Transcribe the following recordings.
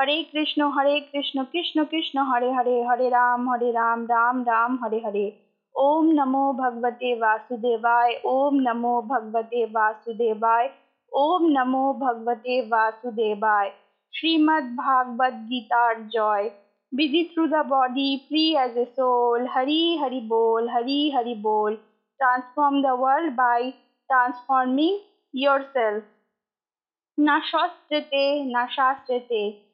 হরে কৃষ্ণ হরে কৃষ্ণ কৃষ্ণ কৃষ্ণ হরে হরে হরে রাম হরে রাম রাম রাম হরে হরে ওম নমো ভগবতে বাসুদেবায় ওম নমো ভগবতে বাসুদেবায় ওম নমো ভগবতে বাসুদেবায় শ্রীমদ্ ভাগবত গীতার জয় busy through the body, free as a soul hari hari bol hari hari bol transform the world by transforming yourself না শস্ত্রেতে না শাস্ত্রেতে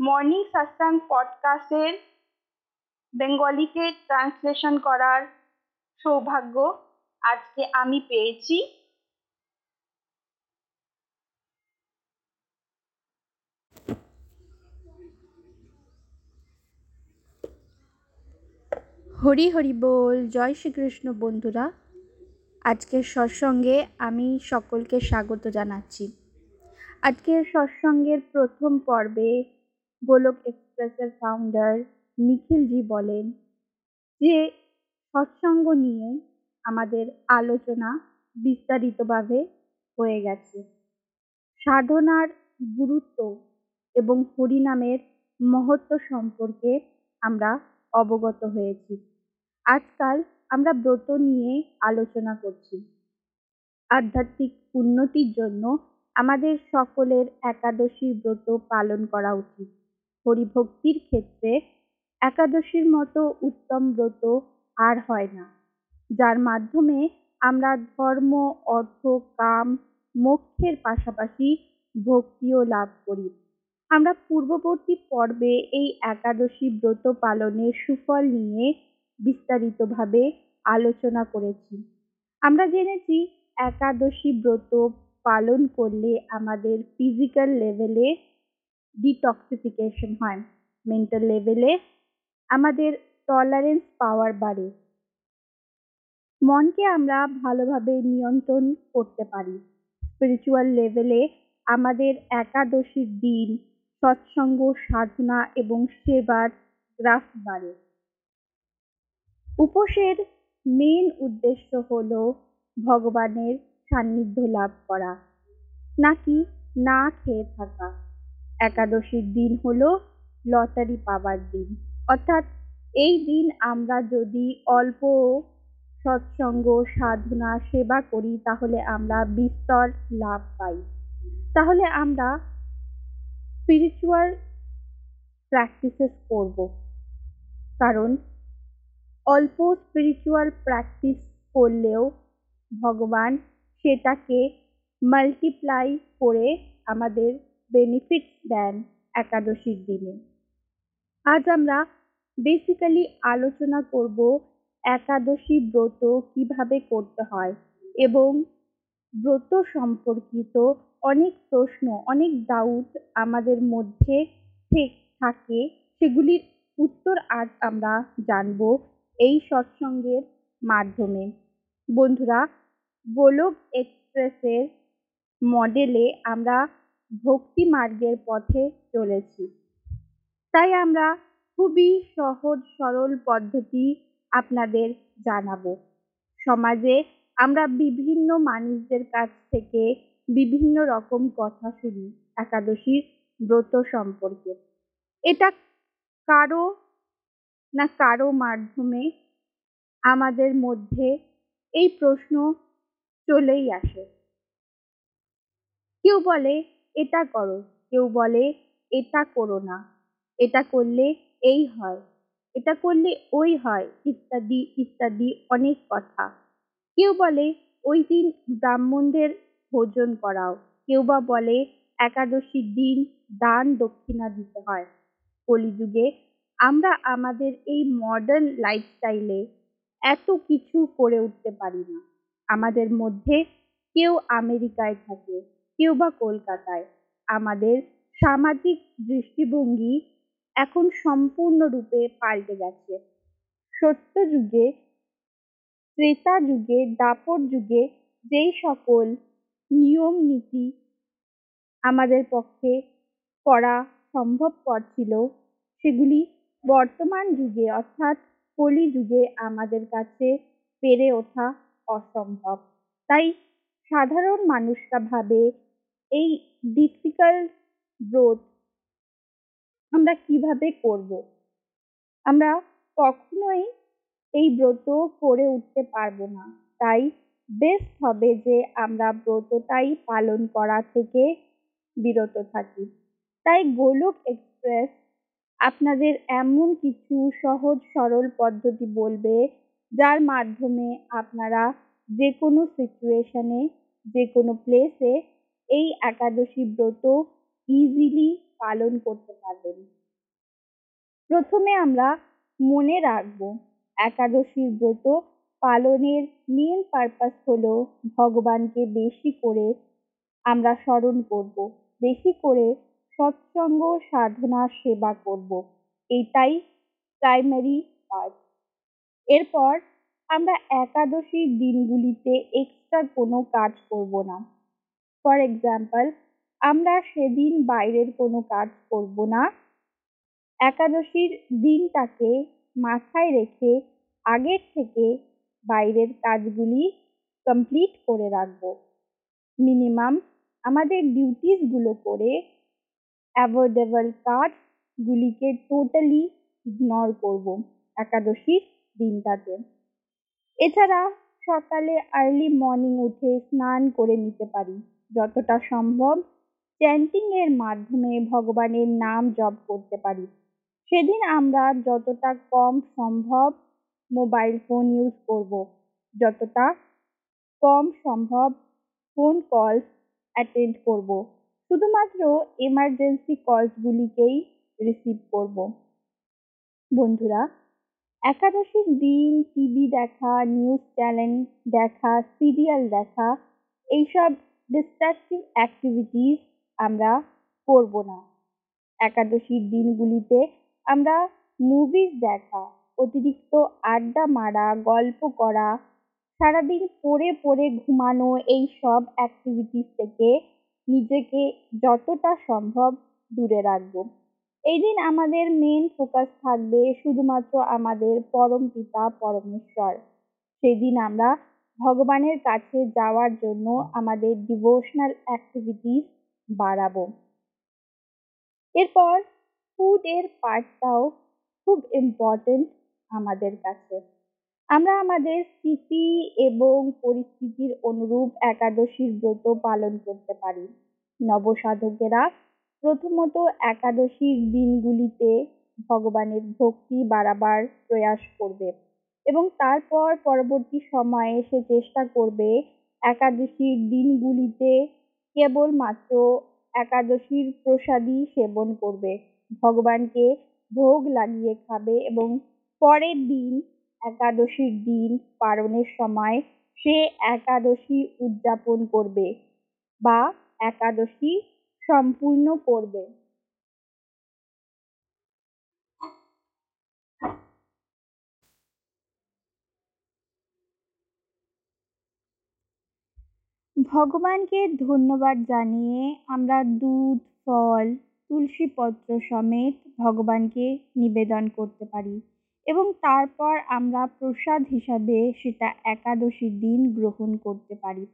মর্নিং সাসাং পডকাস্টের বেঙ্গলিতে ট্রান্সলেশন করার সৌভাগ্য আজকে আমি পেয়েছি। হরি হরি বল, জয় শ্রীকৃষ্ণ বন্ধুরা। আজকের সৎসঙ্গে আমি সকলকে স্বাগত জানাচ্ছি। আজকের সৎসঙ্গের প্রথম পর্বে গোলক এক্সপ্রেসের ফাউন্ডার নিখিলজি বলেন যে, সৎসঙ্গ নিয়ে আমাদের আলোচনা বিস্তারিতভাবে হয়ে গেছে। সাধনার গুরুত্ব এবং হরিনামের মহত্ব সম্পর্কে আমরা অবগত হয়েছি। আজকাল আমরা ব্রত নিয়ে আলোচনা করছি। আধ্যাত্মিক উন্নতির জন্য আমাদের সকলের একাদশী ব্রত পালন করা উচিত। হরিভক্তির ক্ষেত্রে একাদশীর মতো উত্তম ব্রত আর হয় না। যার মাধ্যমে আমরা ধর্ম, অর্থ, কাম, মোক্ষের পাশাপাশি ভক্তিও লাভ করি। আমরা পূর্ববর্তী পর্বে এই একাদশী ব্রত পালনের সুফল নিয়ে বিস্তারিতভাবে আলোচনা করেছি। আমরা জেনেছি একাদশী ব্রত পালন করলে আমাদের ফিজিক্যাল লেভেলে ডিটক্সিফিকেশন হয় মেন্টাল লেভেলে আমাদের টলারেন্স পাওয়ার বাড়ে। মনকে আমরা ভালোভাবে নিয়ন্ত্রণ করতে পারি। স্পিরিচুয়াল লেভেলে আমাদের একাদশীর দিন, সৎসঙ্গ, সাধনা এবং সেবার গ্রাফ বাড়ে। উপোসের মেন উদ্দেশ্য হল ভগবানের সান্নিধ্য লাভ করা। নাকি না খেয়ে থাকা। একাদশীর দিন হলো লটারি পাওয়ার দিন। অর্থাৎ এই দিন আমরা যদি অল্প সৎসঙ্গ, সাধনা, সেবা করি, তাহলে আমরা বিস্তর লাভ পাই। তাহলে আমরা স্পিরিচুয়াল প্র্যাকটিসেস করব। কারণ অল্প স্পিরিচুয়াল প্র্যাকটিস করলেও ভগবান সেটাকে মাল্টিপ্লাই করে আমাদের বেনিফিটস দেন একাদশীর দিনে। আজ আমরা বেসিক্যালি আলোচনা করব একাদশী ব্রত কীভাবে করতে হয় এবং ব্রত সম্পর্কিত অনেক প্রশ্ন, অনেক ডাউট আমাদের মধ্যে থাকে। সেগুলির উত্তর আজ আমরা জানব এই সৎসঙ্গের মাধ্যমে। বন্ধুরা, গোলক এক্সপ্রেসের মডেলে আমরা ভক্তি মার্গের পথে চলেছি। তাই আমরা খুবই সহজ, সরল পদ্ধতি আপনাদের জানাব। সমাজে আমরা বিভিন্ন মানুষদের কাছ থেকে বিভিন্ন রকম কথা শুনি একাদশীর ব্রত সম্পর্কে। এটা কারও না কারও মাধ্যমে আমাদের মধ্যে এই প্রশ্ন চলেই আসে। কেউ বলে এটা করো। কেউ বলে, এটা করো না। এটা করলে এই হয়। এটা করলে ওই হয়। ইত্যাদি ইত্যাদি অনেক কথা। কেউ বলে, ওই দিন ব্রাহ্মণদের ভোজন করাও। কেউ বা বলে, একাদশীর দিন দান দক্ষিণা দিতে হয়। কলিযুগে আমরা আমাদের এই মডার্ন লাইফস্টাইলে এত কিছু করে উঠতে পারি না। আমাদের মধ্যে কেউ আমেরিকায় থাকে কেউ বা কলকাতায়। আমাদের সামাজিক দৃষ্টিভঙ্গি এখন সম্পূর্ণরূপে পাল্টে গেছে। সত্য যুগে, ত্রেতা যুগে, দাপর যুগে যেই সকল নিয়ম নীতি আমাদের পক্ষে করা সম্ভবপর ছিল, সেগুলি বর্তমান যুগে অর্থাৎ কলি যুগে আমাদের কাছে পেরে ওঠা অসম্ভব। তাই সাধারণ মানুষরা ভাবে এই ডিফিকাল্ট ব্রত আমরা কীভাবে করব? আমরা কখনোই এই ব্রত করে উঠতে পারব না। তাই বেস্ট হবে যে আমরা ব্রতটাই পালন করা থেকে বিরত থাকি। তাই গোলক এক্সপ্রেস আপনাদের এমন কিছু সহজ সরল পদ্ধতি বলবে, যার মাধ্যমে আপনারা যে কোনো সিচুয়েশনে যে কোনো প্লেসে এই একাদশী ব্রত ইজিলি পালন করতে পারবেন। প্রথমে আমরা মনে রাখব, একাদশীর ব্রত পালনের মেন পারপাস হলো ভগবানকে বেশি করে আমরা স্মরণ করব, বেশি করে সৎসঙ্গ সাধনা সেবা করব, এটাই প্রাইমারি কাজ এরপর আমরা একাদশীর দিনগুলিতে এক্সট্রা কোনো কাজ করব না। ফর এক্সাম্পল আমরা সেদিন বাইরের কোনো কাজ করব না। একাদশীর দিনটাকে মাথায় রেখে আগের থেকে বাইরের কাজগুলি কমপ্লিট করে রাখব। মিনিমাম আমাদের ডিউটিসগুলো করে অ্যাভয়েডেবল কাজগুলিকে টোটালি ইগনোর করব একাদশীর দিনটাতে। এছাড়া সকালে আর্লি মর্নিং উঠে স্নান করে নিতে পারি। যতটা সম্ভব চ্যান্টিংয়ের মাধ্যমে ভগবানের নাম জপ করতে পারি। সেদিন আমরা যতটা কম সম্ভব মোবাইল ফোন ইউজ করব, যতটা কম সম্ভব ফোন কলস অ্যাটেন্ড করব, শুধুমাত্র এমার্জেন্সি কলসগুলিকেই রিসিভ করব। বন্ধুরা, একাদশীর দিন টিভি দেখা নিউজ চ্যানেল দেখা সিরিয়াল দেখা, এইসব ডিস্ট্রাকটিভ অ্যাক্টিভিটিস আমরা করব না। একাদশীর দিনগুলিতে আমরা মুভিজ দেখা, অতিরিক্ত আড্ডা মারা, গল্প করা, সারাদিন পড়ে পড়ে ঘুমানো এই সব অ্যাক্টিভিটিস থেকে নিজেকে যতটা সম্ভব দূরে রাখব। এই দিন আমাদের মেন ফোকাস থাকবে শুধুমাত্র আমাদের পরম পিতা, পরমেশ্বর। সেদিন আমরা ভগবানের কাছে যাওয়ার জন্য আমাদের ডিভোশনাল অ্যাক্টিভিটিস বাড়াবো। এরপর ফুডের পার্টটাও খুব ইম্পর্টেন্ট আমাদের কাছে। আমরা আমাদের স্থিতি এবং পরিস্থিতির অনুরূপ একাদশীর ব্রত পালন করতে পারি। নবসাধকেরা প্রথমত একাদশীর দিনগুলিতে ভগবানের ভক্তি বাড়াবার প্রয়াস করবে। এবং তারপর পরবর্তী সময়ে সে চেষ্টা করবে একাদশীর দিনগুলিতে কেবলমাত্র একাদশীর প্রসাদই সেবন করবে। ভগবানকে ভোগ লাগিয়ে খাবে এবং পরের দিন, একাদশীর দিন পালনের সময় সে একাদশী উদযাপন করবে বা একাদশী সম্পূর্ণ করবে। ভগবানকে ধন্যবাদ জানিয়ে আমরা দুধ, ফল তুলসী পত্র সমেত ভগবানকে নিবেদন করতে পারি এবং তারপর আমরা প্রসাদ হিসাবে সেটা একাদশীর দিন গ্রহণ করতে পারি।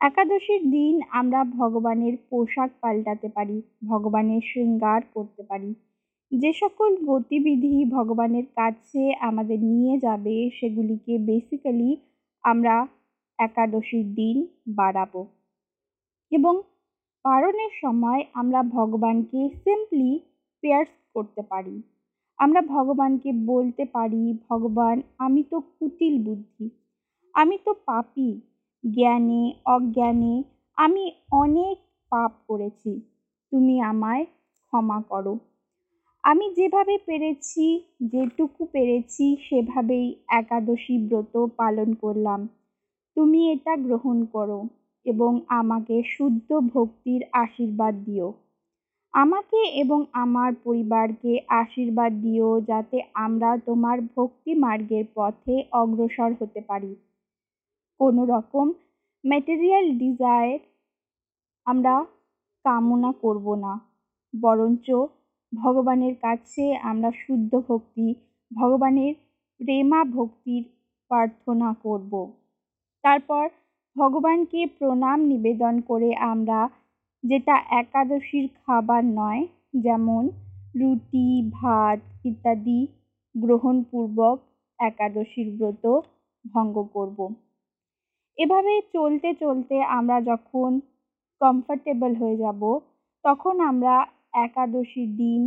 একাদশীর দিন আমরা ভগবানের পোশাক পাল্টাতে পারি, ভগবানের শৃঙ্গার করতে পারি। যে সকল গতিবিধি ভগবানের কাছে আমাদের নিয়ে যাবে সেগুলিকে বেসিক্যালি আমরা একাদশীর দিন বাড়াবো। এবং পালনের সময় আমরা ভগবানকে সিম্পলি প্রেয়ার্স করতে পারি। আমরা ভগবানকে বলতে পারি, ভগবান, আমি তো কুটিল বুদ্ধি। আমি তো পাপি। জ্ঞানে, অজ্ঞানে, আমি অনেক পাপ করেছি। তুমি আমায় ক্ষমা করো। আমি যেভাবে পেরেছি, যেটুকু পেরেছি, সেভাবেই একাদশী ব্রত পালন করলাম। তুমি এটা গ্রহণ করো এবং আমাকে শুদ্ধ ভক্তির আশীর্বাদ দিও। আমাকে এবং আমার পরিবারকে আশীর্বাদ দিও যাতে আমরা তোমার ভক্তি মার্গের পথে অগ্রসর হতে পারি। কোনো রকম ম্যাটেরিয়াল ডিজায়ার আমরা কামনা করব না, বরঞ্চ ভগবানের কাছে আমরা শুদ্ধ ভক্তি, ভগবানের প্রেমা ভক্তির প্রার্থনা করব। তারপর ভগবানকে প্রণাম নিবেদন করে আমরা যেটা একাদশীর খাবার নয়, যেমন রুটি, ভাত ইত্যাদি গ্রহণপূর্বক একাদশীর ব্রত ভঙ্গ করব। এভাবে চলতে চলতে আমরা যখন কমফর্টেবল হয়ে যাব, তখন আমরা একাদশীর দিন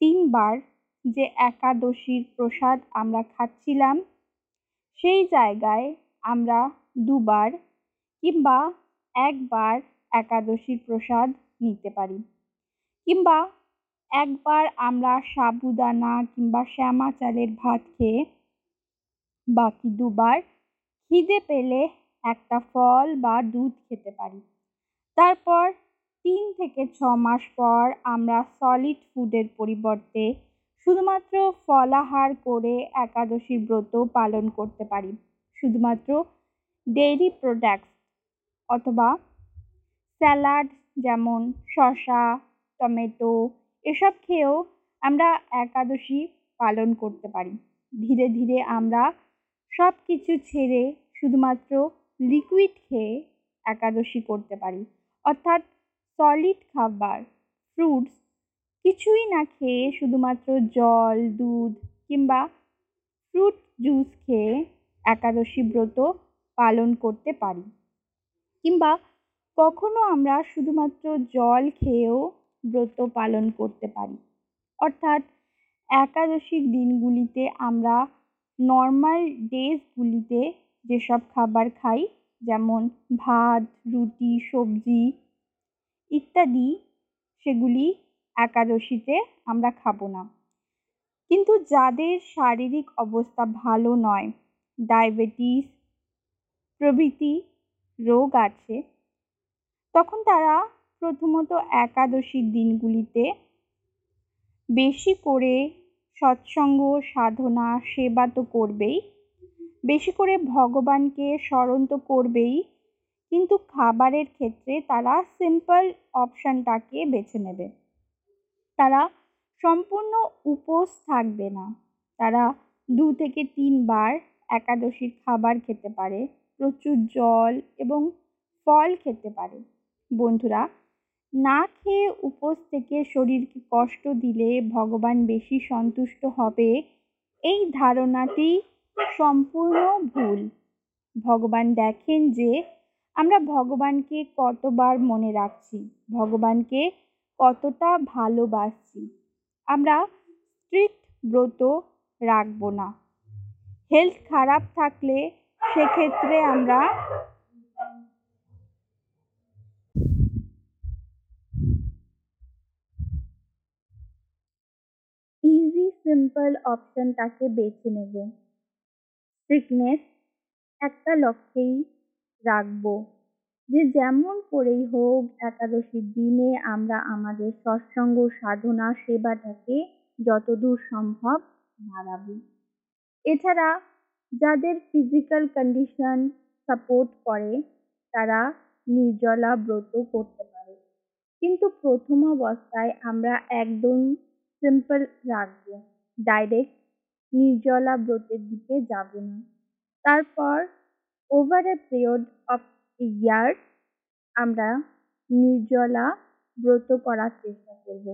তিনবার যে একাদশীর প্রসাদ আমরা খাচ্ছিলাম সেই জায়গায় আমরা দুবার কিংবা একবার একাদশীর প্রসাদ নিতে পারি। কিংবা একবার আমরা সাবুদানা কিংবা শ্যামা চালের ভাত খেয়ে বাকি দুবার খিদে পেলে একটা ফল বা দুধ খেতে পারি। তারপর তিন থেকে ছ মাস পর আমরা সলিড ফুডের পরিবর্তে শুধুমাত্র ফলাহার করে একাদশীর ব্রত পালন করতে পারি। শুধুমাত্র ডেইরি প্রোডাক্টস অথবা স্যালাড যেমন শসা, টমেটো এসব খেয়েও আমরা একাদশী পালন করতে পারি। ধীরে ধীরে আমরা সব কিছু ছেড়ে শুধুমাত্র লিকুইড খেয়ে একাদশী করতে পারি। অর্থাৎ সলিড খাবার ফ্রুটস কিছুই না খেয়ে শুধুমাত্র জল, দুধ কিংবা ফ্রুট জুস খেয়ে একাদশী ব্রত পালন করতে পারি। কিংবা কখনো আমরা শুধুমাত্র জল খেয়েও ব্রত পালন করতে পারি। অর্থাৎ একাদশীর দিনগুলিতে আমরা নর্মাল ডেজগুলিতে যেসব খাবার খাই, যেমন ভাত, রুটি, সবজি ইত্যাদি, সেগুলি একাদশীতে আমরা খাব না। কিন্তু যাদের শারীরিক অবস্থা ভালো নয়, ডায়াবেটিস প্রভৃতি রোগ আছে, তখন তারা প্রথমত একাদশীর দিনগুলিতে বেশি করে সৎসঙ্গ, সাধনা, সেবা তো করবেই, বেশি করে ভগবানকে স্মরণ তো করবেই, কিন্তু খাবারের ক্ষেত্রে তারা সিম্পল অপশানটাকে বেছে নেবে। তারা সম্পূর্ণ উপোস থাকবে না। তারা দু থেকে তিনবার একাদশীর খাবার খেতে পারে, প্রচুর জল এবং ফল খেতে পারে। বন্ধুরা, না খেয়ে উপোস থেকে শরীরকে কষ্ট দিলে ভগবান বেশি সন্তুষ্ট হবে, এই ধারণাটি সম্পূর্ণ ভুল। ভগবান দেখেন যে আমরা ভগবানকে কতবার মনে রাখছি। ভগবানকে কতটা ভালোবাসছি আমরা স্ট্রিক্ট ব্রত রাখব না। হেলথ খারাপ থাকলে সেক্ষেত্রে আমরা ইজি সিম্পল অপশনটাকে বেছে নেব। স্ট্রিকনেস একটা লক্ষ্যেই রাখব। যে যেমন করেই হোক, একাদশীর দিনে আমরা আমাদের সৎসঙ্গ, সাধনা, সেবাটাকে যতদূর সম্ভব বাড়াবো। এছাড়া যাদের ফিজিক্যাল কন্ডিশন সাপোর্ট করে, তারা নির্জলা ব্রত করতে পারে। কিন্তু প্রথম অবস্থায় আমরা একদম সিম্পল রাখব ডাইরেক্ট নির্জলা ব্রতের দিকে যাব না। তারপর over a period of year আমরা নির্জলা ব্রত করার চেষ্টা করব।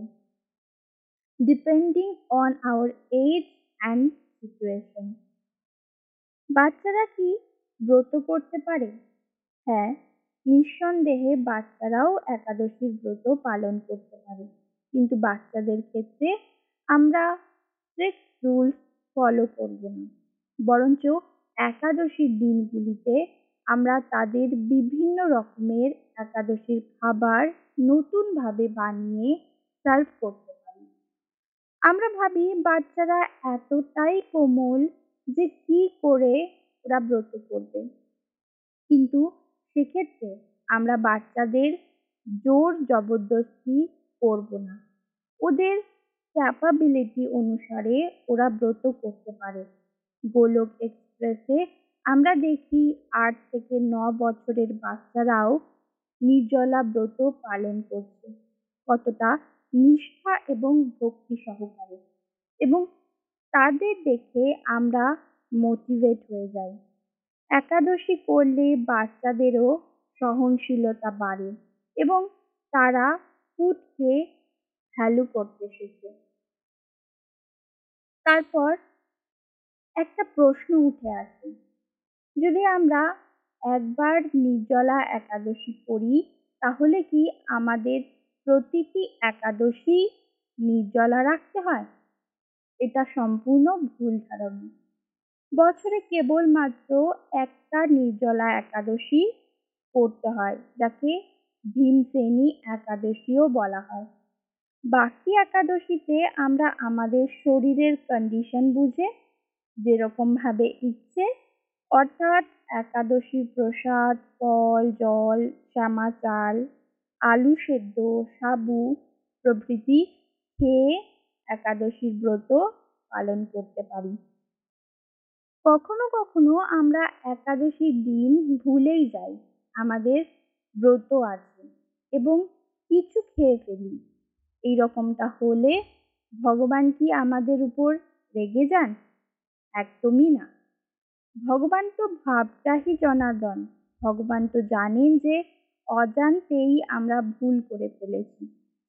Depending on our age and situation বাচ্চারা কি ব্রত করতে পারে? হ্যাঁ নিঃসন্দেহে বাচ্চারাও একাদশীর ব্রত পালন করতে পারে। কিন্তু বাচ্চাদের ক্ষেত্রে আমরা স্ট্রিক্ট রুলস ফলো করব না। বরঞ্চ একাদশীর দিনগুলিতে আমরা তাদের বিভিন্ন রকমের একাদশীর খাবার নতুনভাবে বানিয়ে সার্ভ করতে পারি। আমরা ভাবি বাচ্চারা এতটাই কোমল যে কি করে ওরা ব্রত করবে। কিন্তু সেক্ষেত্রে আমরা বাচ্চাদের জোর জবরদস্তি করব না। ওদের ক্যাপাবিলিটি অনুসারে ওরা ব্রত করতে পারে। গোলক এক্সপ্রেসে আমরা দেখি আট থেকে ন বছরের বাচ্চারাও নির্জলা ব্রত পালন করছে। কতটা নিষ্ঠা এবং ভক্তি সহকারে। এবং তাদের দেখে আমরা মোটিভেট হয়ে যাই। একাদশী করলে বাচ্চাদেরও সহনশীলতা বাড়ে এবং তারা ফুডকে ভ্যালু করতে শেখে। তারপর একটা প্রশ্ন উঠে আসে। যদি আমরা একবার নির্জলা একাদশী করি তাহলে কি আমাদের প্রতিটি একাদশী নির্জলা রাখতে হয়? এটা সম্পূর্ণ ভুল ধারণা। বছরে কেবলমাত্র একটা নির্জলা একাদশী করতে হয়, যাকে ভীমসেনী একাদশীও বলা হয়। বাকি একাদশীতে আমরা আমাদের শরীরের কন্ডিশন বুঝে, যেরকমভাবে ইচ্ছে অর্থাৎ একাদশী প্রসাদ, ফল, জল, শ্যামা চাল, আলু সেদ্ধ, সাবু প্রভৃতি খেয়ে একাদশীর ব্রত পালন করতে পারি। কখনো কখনো আমরা একাদশীর দিন ভুলেই যাই, আমাদের ব্রত আছে এবং কিছু খেয়ে ফেলি। এই রকমটা হলে ভগবান কি আমাদের উপর রেগে যান? একদমই না। ভগবান তো ভাবটাহি জনার্দন। ভগবান তো জানেন যে অজান্তেই আমরা ভুল করে ফেলেছি।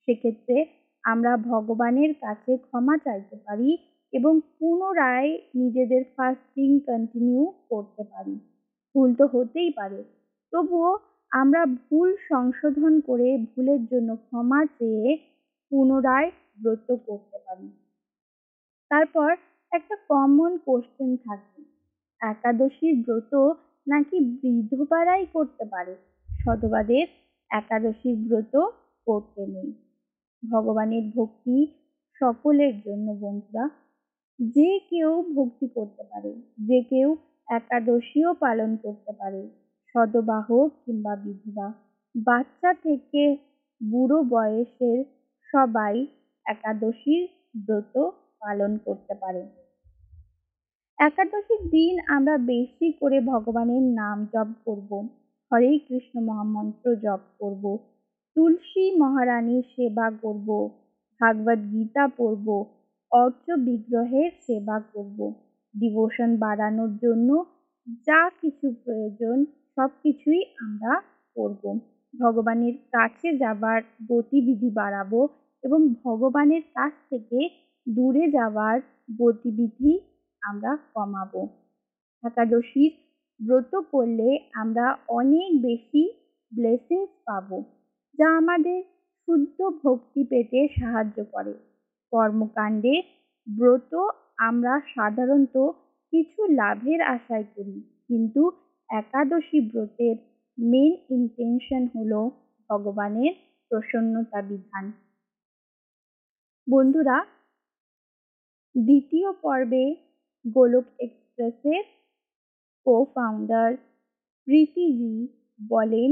সেক্ষেত্রে আমরা ভগবানের কাছে ক্ষমা চাইতে পারি এবং পুনরায় নিজেদের ফাস্টিং কন্টিনিউ করতে পারি। ভুল তো হতেই পারে। তবুও আমরা ভুল সংশোধন করে ভুলের জন্য ক্ষমা চেয়ে পুনরায় ব্রত করতে পারি। তারপর একটা কমন কোশ্চেন থাকে। একাদশীর ব্রত নাকি বৃদ্ধবারাই করতে পারে? সধবাদের একাদশীর ব্রত করতে নেই। ভগবানের ভক্তি সকলের জন্য বন্ধুরা। যে কেউ ভক্তি করতে পারে, যে কেউ একাদশীও পালন করতে পারে। সদবা হোক কিংবা বিধবা, বাচ্চা থেকে বুড়ো বয়সের সবাই একাদশীর ব্রত পালন করতে পারে। একাদশীর দিন আমরা বেশি করে ভগবানের নাম জপ করব। হরে কৃষ্ণ মহামন্ত্র জপ করব। তুলসী মহারানীর সেবা করব। ভাগবত গীতা পড়ব। অর্চ বিগ্রহের সেবা করব। ডিভোশন বাড়ানোর জন্য যা কিছু প্রয়োজন সব কিছুই আমরা করব। ভগবানের কাছে যাবার গতিবিধি বাড়াবো এবং ভগবানের কাছ থেকে দূরে যাওয়ার গতিবিধি আমরা কমাবো। একাদশীর ব্রত করলে আমরা অনেক বেশি ব্লেসিংস পাবো, যা আমাদের শুদ্ধ ভক্তি পেতে সাহায্য করে। কর্মকাণ্ডে ব্রত আমরা সাধারণত কিছু লাভের আশায় করি, কিন্তু একাদশী ব্রতের মেন ইন্টেনশন হলো ভগবানের প্রসন্নতা বিধান। বন্ধুরা, দ্বিতীয় পর্বে গোলক এক্সপ্রেসের কো ফাউন্ডার প্রীতিজি বলেন,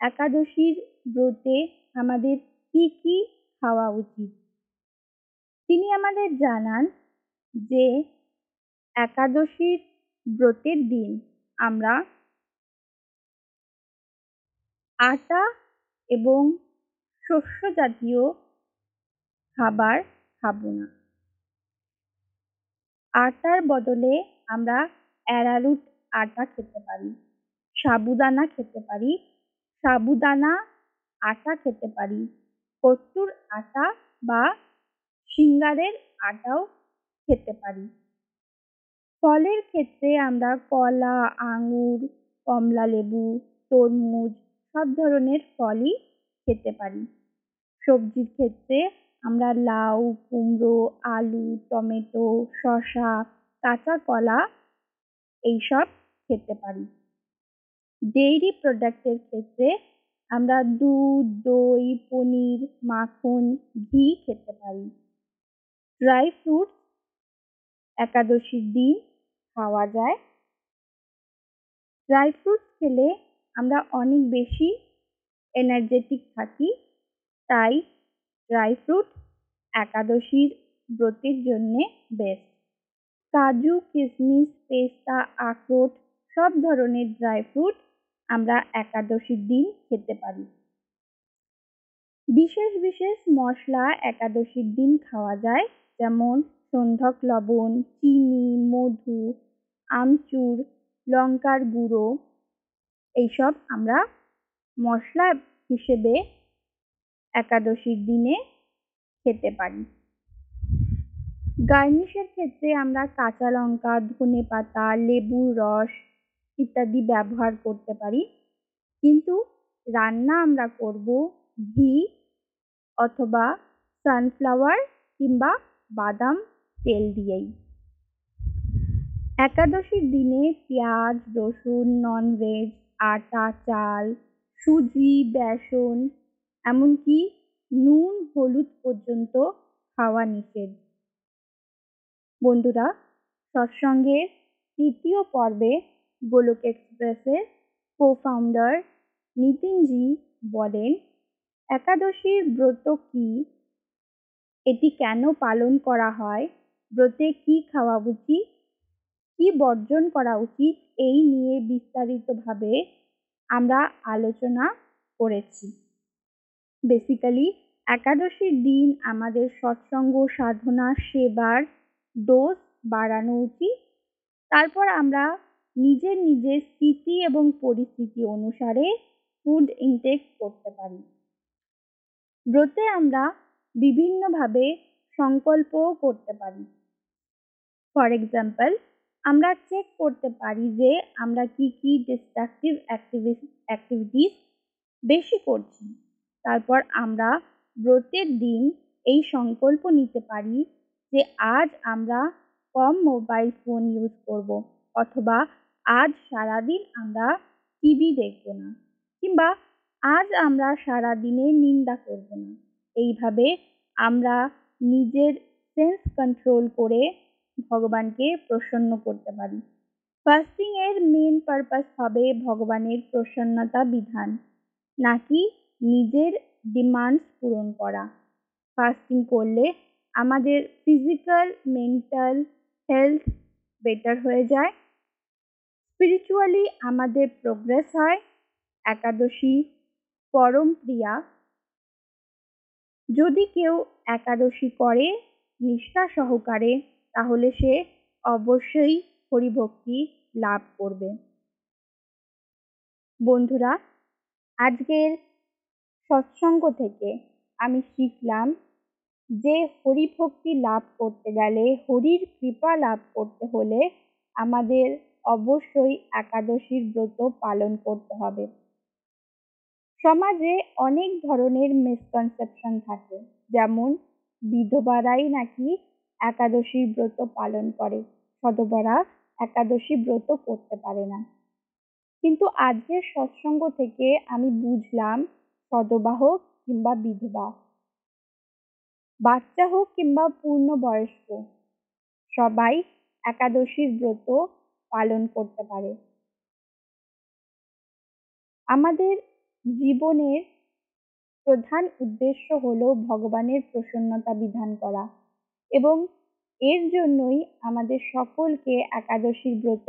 একাদশীর ব্রতে আমাদের কি কি খাওয়া উচিত? তিনি আমাদের জানান যে, একাদশীর ব্রতের দিন আমরা আটা এবং শস্য জাতীয় খাবার খাব না। আটার বদলে আমরা অ্যারারুট আটা খেতে পারি, সাবুদানা খেতে পারি, সাবুদানা আটা খেতে পারি, কট্টুর আটা বা সিঙ্গারের আটাও খেতে পারি। ফলের ক্ষেত্রে আমরা কলা, আঙুর, কমলা লেবু, তরমুজ সব ধরনের ফলই খেতে পারি। সবজির ক্ষেত্রে আমরা লাউ, কুমড়ো, আলু, টমেটো, শসা, কাঁচা কলা এইসব খেতে পারি। ডেইরি প্রোডাক্টের ক্ষেত্রে আমরা দুধ, দই, পনির, মাখন, ঘি খেতে পারি। ড্রাই ফ্রুটস একাদশীর দিন খাওয়া যায়। ড্রাই ফ্রুটস খেলে আমরা অনেক বেশি এনার্জেটিক থাকি, তাই ড্রাই ফ্রুট একাদশীর ব্রতের জন্যে বেস্ট কাজু কিশমিশ পেস্তা, আখরোট, সব ধরনের ড্রাই ফ্রুট আমরা একাদশীর দিন খেতে পারি। বিশেষ বিশেষ মশলা একাদশীর দিন খাওয়া যায়, যেমন সন্ধক লবণ, চিনি, মধু, আমচুর, লঙ্কার গুঁড়ো, এইসব আমরা মশলা হিসেবে একাদশীর দিনে খেতে পারি। গার্নিশের ক্ষেত্রে আমরা কাঁচা লঙ্কা, ধনে পাতা, লেবুর রস ইত্যাদি ব্যবহার করতে পারি। কিন্তু রান্না আমরা করব ঘি অথবা সানফ্লাওয়ার কিংবা বাদাম তেল দিয়েই। একাদশীর দিনে পেঁয়াজ, রসুন ননভেজ আটা, চাল, সুজি, বেসন এমনকি নুন, হলুদ পর্যন্ত খাওয়া নিষেধ। বন্ধুরা, সৎসঙ্গের তৃতীয় পর্বে গোলক এক্সপ্রেসের কো ফাউন্ডার নিতিনজি বলেন, একাদশীর ব্রত কি? এটি কেন পালন করা হয়? ব্রতে কি খাওয়া উচিত? কি বর্জন করা উচিত? এই নিয়ে বিস্তারিতভাবে আমরা আলোচনা করেছি। বেসিক্যালি একাদশীর দিন আমাদের সৎসঙ্গ, সাধনা, সেবার ডোজ বাড়ানো উচিত। তারপর আমরা নিজের নিজের স্থিতি এবং পরিস্থিতি অনুসারে ফুড ইনটেক করতে পারি। ব্রতে আমরা বিভিন্নভাবে সংকল্পও করতে পারি। ফর এক্সাম্পল আমরা চেক করতে পারি যে আমরা কি কি ডিস্ট্রাকটিভ অ্যাক্টিভিটিস বেশি করছি। তারপর আমরা ব্রতের দিন এই সংকল্প নিতে পারি যে আজ আমরা কম মোবাইল ফোন ইউজ করব অথবা আজ সারাদিন আমরা টিভি দেখব না কিংবা আজ আমরা সারাদিনে নিন্দা করব না। এইভাবে আমরা নিজের সেন্স কন্ট্রোল করে ভগবানকে প্রসন্ন করতে পারি। ফাস্টিং এর মেন পারপাস হবে ভগবানের প্রসন্নতা বিধান। নাকি নিজের ডিমান্ডস পূরণ করা। ফাস্টিং করলে আমাদের ফিজিক্যাল মেন্টাল হেলথ বেটার হয়ে যায়। স্পিরিচুয়ালি আমাদের প্রোগ্রেস হয়। একাদশী, পরম প্রিয়া। যদি কেউ একাদশী করে, নিষ্ঠা সহকারে, তাহলে সে অবশ্যই হরিভক্তি লাভ করবে। বন্ধুরা, আজকের সৎসঙ্গ থেকে আমি শিখলাম যে হরিভক্তি লাভ করতে গেলে, হরির কৃপা লাভ করতে হলে আমাদের অবশ্যই একাদশীর ব্রত পালন করতে হবে। সমাজে অনেক ধরনের মিসকনসেপশন থাকে, যেমন বিধবারাই নাকি একাদশীর ব্রত পালন করে, সধবারা একাদশী ব্রত করতে পারে না। কিন্তু আজকের সৎসঙ্গ থেকে আমি বুঝলাম সদবা হোক কিংবা বিধবা। বাচ্চা হোক কিংবা পূর্ণবয়স্ক, সবাই একাদশীর ব্রত পালন করতে পারে। আমাদের জীবনের প্রধান উদ্দেশ্য হলো ভগবানের প্রসন্নতা বিধান করা এবং এর জন্যই আমাদের সকলকে একাদশীর ব্রত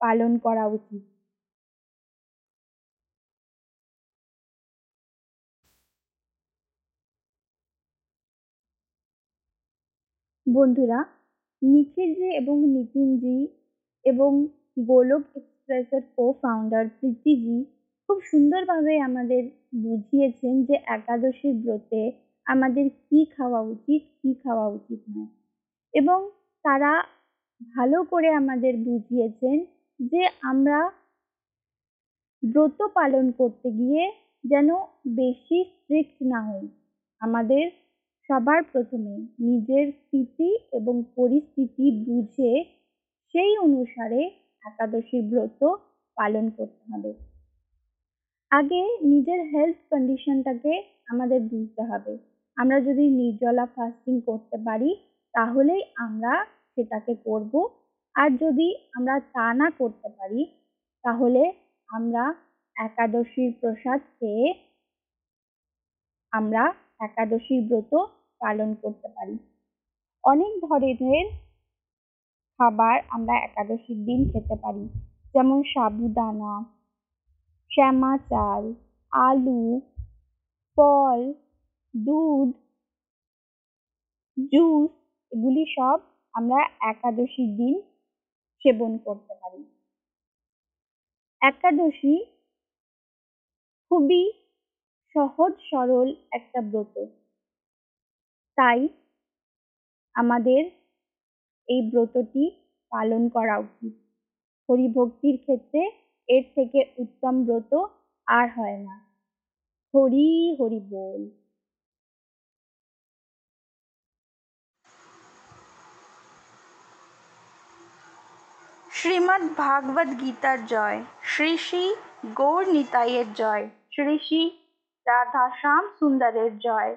পালন করা উচিত। বন্ধুরা নিখিলজি এবং নিতিনজি এবং গোলক এক্সপ্রেসের কো ফাউন্ডার প্রীতিজি খুব সুন্দরভাবে আমাদের বুঝিয়েছেন যে একাদশীর ব্রতে আমাদের কি খাওয়া উচিত, কি খাওয়া উচিত নয়। এবং তারা ভালো করে আমাদের বুঝিয়েছেন যে আমরা ব্রত পালন করতে গিয়ে যেন বেশি স্ট্রিক্ট না হই। আমাদের সবার প্রথমে নিজের স্থিতি এবং পরিস্থিতি বুঝে সেই অনুসারে একাদশীর ব্রত পালন করতে হবে। আগে নিজের হেলথ কন্ডিশনটাকে আমাদের বুঝতে হবে। আমরা যদি নির্জলা ফাস্টিং করতে পারি, তাহলেই আমরা সেটাকে করব। আর যদি আমরা তা না করতে পারি, তাহলে আমরা একাদশীর প্রসাদ খেয়ে আমরা একাদশীর ব্রত পালন করতে পারি। অনেক ধরনের খাবার আমরা একাদশীর দিন খেতে পারি। যেমন সাবুদানা শ্যামা চাল, আলু, ফল, দুধ, জুস, এগুলি সব আমরা একাদশীর দিন সেবন করতে পারি। একাদশী খুবই সহজ সরল একটা ব্রত। তাই আমাদের এই ব্রতটি পালন করা উচিত। হরিভক্তির ক্ষেত্রে এর থেকে উত্তম ব্রত আর হয় না। হরি হরি বল। শ্রীমদ্ ভাগবত গীতার জয়। শ্রী শ্রী গৌর নিতাইয়ের জয়। শ্রী শ্রী রাধা শ্যাম সুন্দরের জয়।